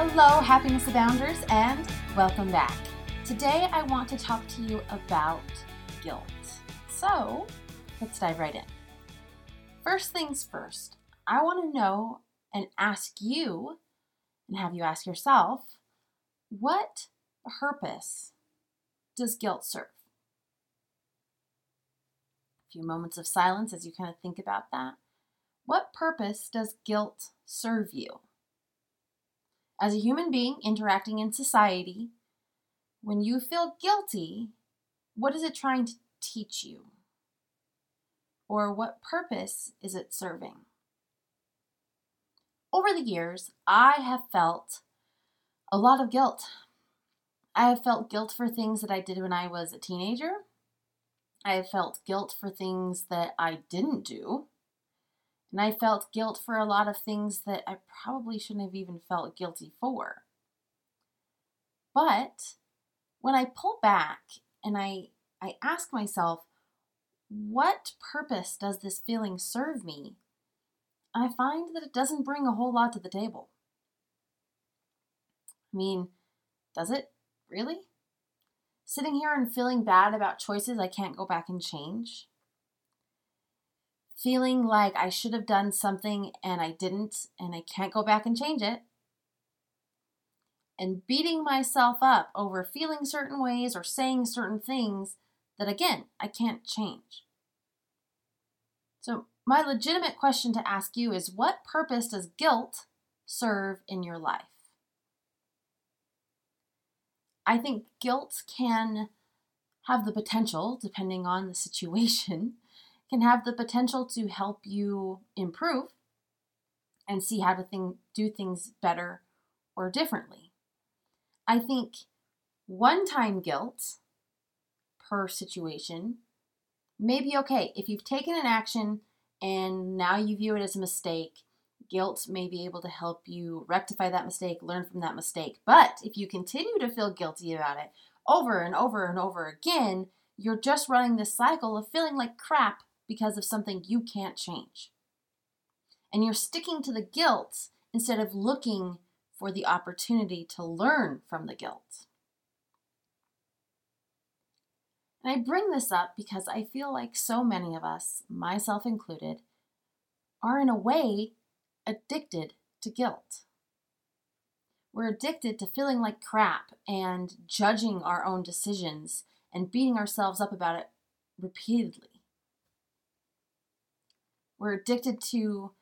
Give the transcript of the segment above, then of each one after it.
Hello, Happiness Abounders, and welcome back. Today I want to talk to you about guilt. So let's dive right in. First things first, I want to know and ask you, and have you ask yourself, what purpose does guilt serve? A few moments of silence as you kind of think about that. What purpose does guilt serve you? As a human being interacting in society, when you feel guilty, what is it trying to teach you? Or what purpose is it serving? Over the years, I have felt a lot of guilt. I have felt guilt for things that I did when I was a teenager. I have felt guilt for things that I didn't do. And I felt guilt for a lot of things that I probably shouldn't have even felt guilty for. But when I pull back and I, I ask myself, what purpose does this feeling serve me? I find that it doesn't bring a whole lot to the table. I mean, does it really? Sitting here and feeling bad about choices I can't go back and change? Feeling like I should have done something and I didn't and I can't go back and change it, and beating myself up over feeling certain ways or saying certain things that, again, I can't change. So, my legitimate question to ask you is what purpose does guilt serve in your life? I think guilt can have the potential, depending on the situation, can have the potential to help you improve and see how to do things better or differently. I think one time guilt per situation may be okay. If you've taken an action and now you view it as a mistake, guilt may be able to help you rectify that mistake, learn from that mistake. But if you continue to feel guilty about it over and over and over again, you're just running this cycle of feeling like crap because of something you can't change. And you're sticking to the guilt instead of looking for the opportunity to learn from the guilt. And I bring this up because I feel like so many of us, myself included, are in a way addicted to guilt. We're addicted to feeling like crap and judging our own decisions and beating ourselves up about it repeatedly. We're addicted to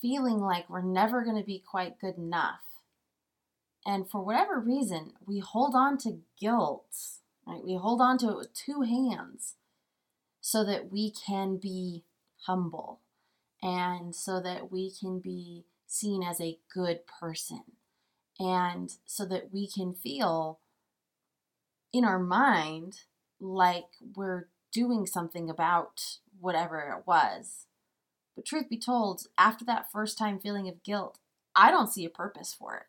feeling like we're never going to be quite good enough. And for whatever reason, we hold on to guilt, right? We hold on to it with two hands so that we can be humble and so that we can be seen as a good person and so that we can feel in our mind like we're doing something about whatever it was but truth be told, after that first time feeling of guilt, I don't see a purpose for it.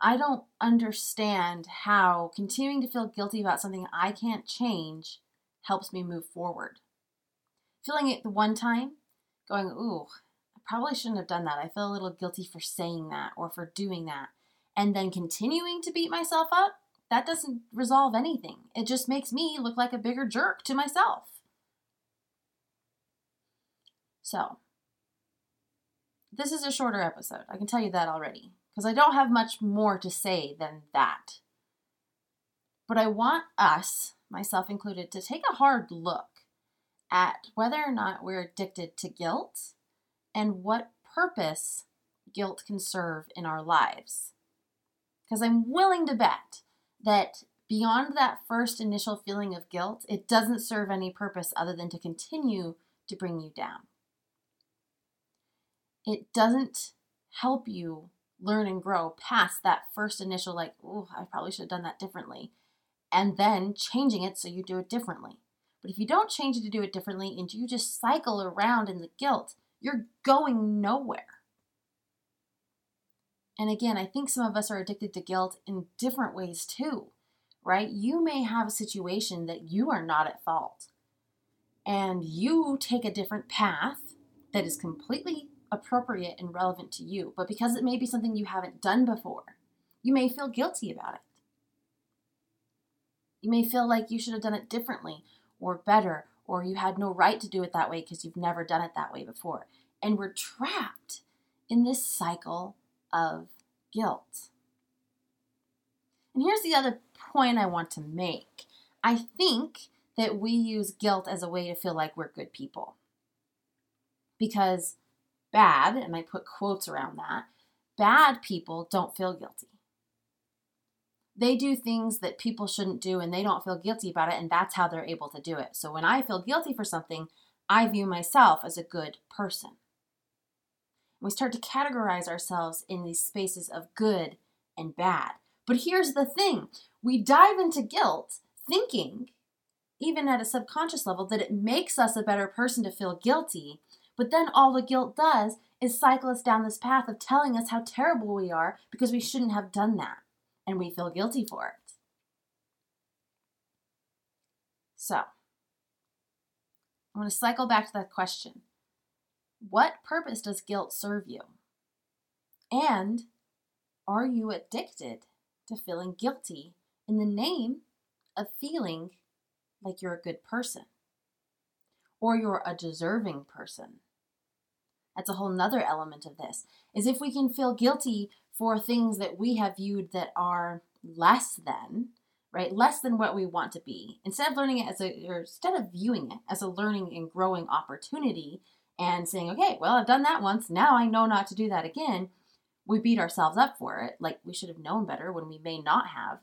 I don't understand how continuing to feel guilty about something I can't change helps me move forward. Feeling it the one time, going, ooh, I probably shouldn't have done that. I feel a little guilty for saying that or for doing that. And then continuing to beat myself up, that doesn't resolve anything. It just makes me look like a bigger jerk to myself. So, this is a shorter episode. I can tell you that already because I don't have much more to say than that. But I want us, myself included, to take a hard look at whether or not we're addicted to guilt and what purpose guilt can serve in our lives. Because I'm willing to bet that beyond that first initial feeling of guilt, it doesn't serve any purpose other than to continue to bring you down. It doesn't help you learn and grow past that first initial, like, oh, I probably should have done that differently, and then changing it so you do it differently. But if you don't change it to do it differently and you just cycle around in the guilt, you're going nowhere. And again, I think some of us are addicted to guilt in different ways too, right? You may have a situation that you are not at fault, and you take a different path that is completely appropriate and relevant to you, but because it may be something you haven't done before, you may feel guilty about it. You may feel like you should have done it differently or better, or you had no right to do it that way because you've never done it that way before. And we're trapped in this cycle of guilt. And here's the other point I want to make I think that we use guilt as a way to feel like we're good people. Because bad, and I put quotes around that, bad people don't feel guilty. They do things that people shouldn't do and they don't feel guilty about it, and that's how they're able to do it. So when I feel guilty for something, I view myself as a good person. We start to categorize ourselves in these spaces of good and bad. But here's the thing we dive into guilt thinking, even at a subconscious level, that it makes us a better person to feel guilty. But then all the guilt does is cycle us down this path of telling us how terrible we are because we shouldn't have done that. And we feel guilty for it. So, I'm going to cycle back to that question what purpose does guilt serve you? And are you addicted to feeling guilty in the name of feeling like you're a good person or you're a deserving person? That's a whole nother element of this. Is if we can feel guilty for things that we have viewed that are less than, right? Less than what we want to be. Instead of learning it as a, or instead of viewing it as a learning and growing opportunity, and saying, okay, well, I've done that once. Now I know not to do that again. We beat ourselves up for it. Like we should have known better when we may not have.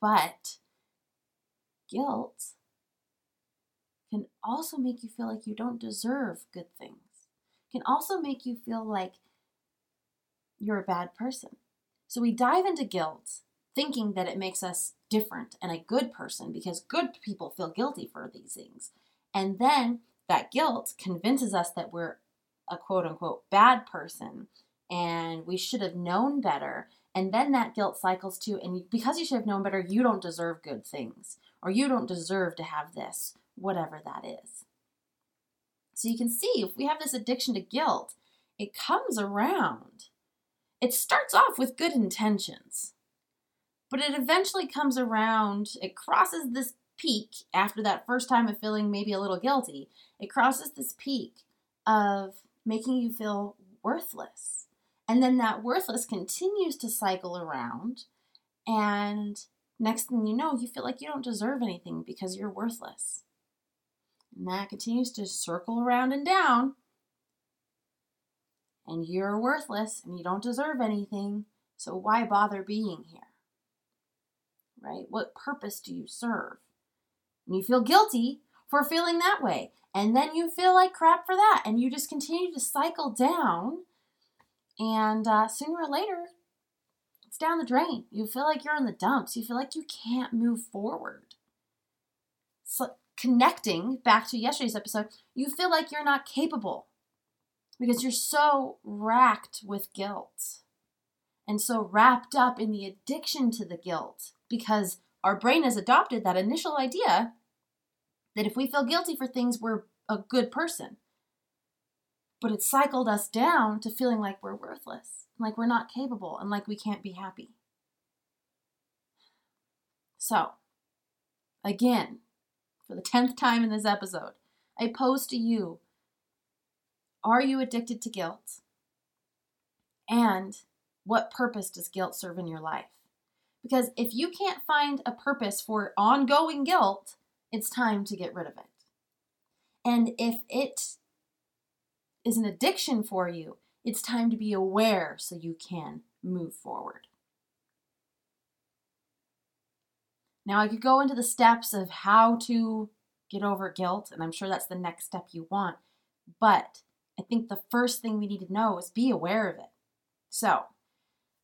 But guilt can also make you feel like you don't deserve good things, can also make you feel like you're a bad person. So we dive into guilt thinking that it makes us different and a good person because good people feel guilty for these things. And then that guilt convinces us that we're a quote unquote bad person and we should have known better. And then that guilt cycles too. And because you should have known better, you don't deserve good things or you don't deserve to have this, whatever that is. So you can see if we have this addiction to guilt, it comes around. It starts off with good intentions, but it eventually comes around, it crosses this peak after that first time of feeling maybe a little guilty, it crosses this peak of making you feel worthless. And then that worthless continues to cycle around. And next thing you know, you feel like you don't deserve anything because you're worthless. And that continues to circle around and down. And you're worthless and you don't deserve anything. So why bother being here? Right? What purpose do you serve? And you feel guilty for feeling that way. And then you feel like crap for that. And you just continue to cycle down. And uh, sooner or later, it's down the drain. You feel like you're in the dumps. You feel like you can't move forward. So, connecting back to yesterday's episode, you feel like you're not capable because you're so racked with guilt and so wrapped up in the addiction to the guilt because our brain has adopted that initial idea that if we feel guilty for things, we're a good person. But it cycled us down to feeling like we're worthless, like we're not capable, and like we can't be happy. So, again, for the 10th time in this episode, I pose to you Are you addicted to guilt? And what purpose does guilt serve in your life? Because if you can't find a purpose for ongoing guilt, it's time to get rid of it. And if it is an addiction for you, it's time to be aware so you can move forward. Now, I could go into the steps of how to get over guilt, and I'm sure that's the next step you want. But I think the first thing we need to know is be aware of it. So,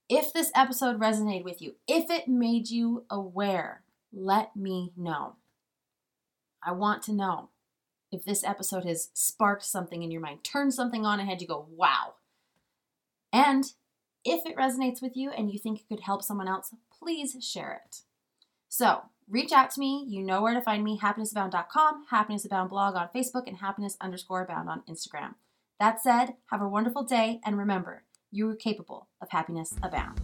if this episode resonated with you, if it made you aware, let me know. I want to know if this episode has sparked something in your mind, turned something on and had you go, wow. And if it resonates with you and you think it could help someone else, please share it. So, reach out to me. You know where to find me happinessabound.com, happinessabound blog on Facebook, and happiness underscore abound on Instagram. That said, have a wonderful day and remember, you are capable of happiness abound.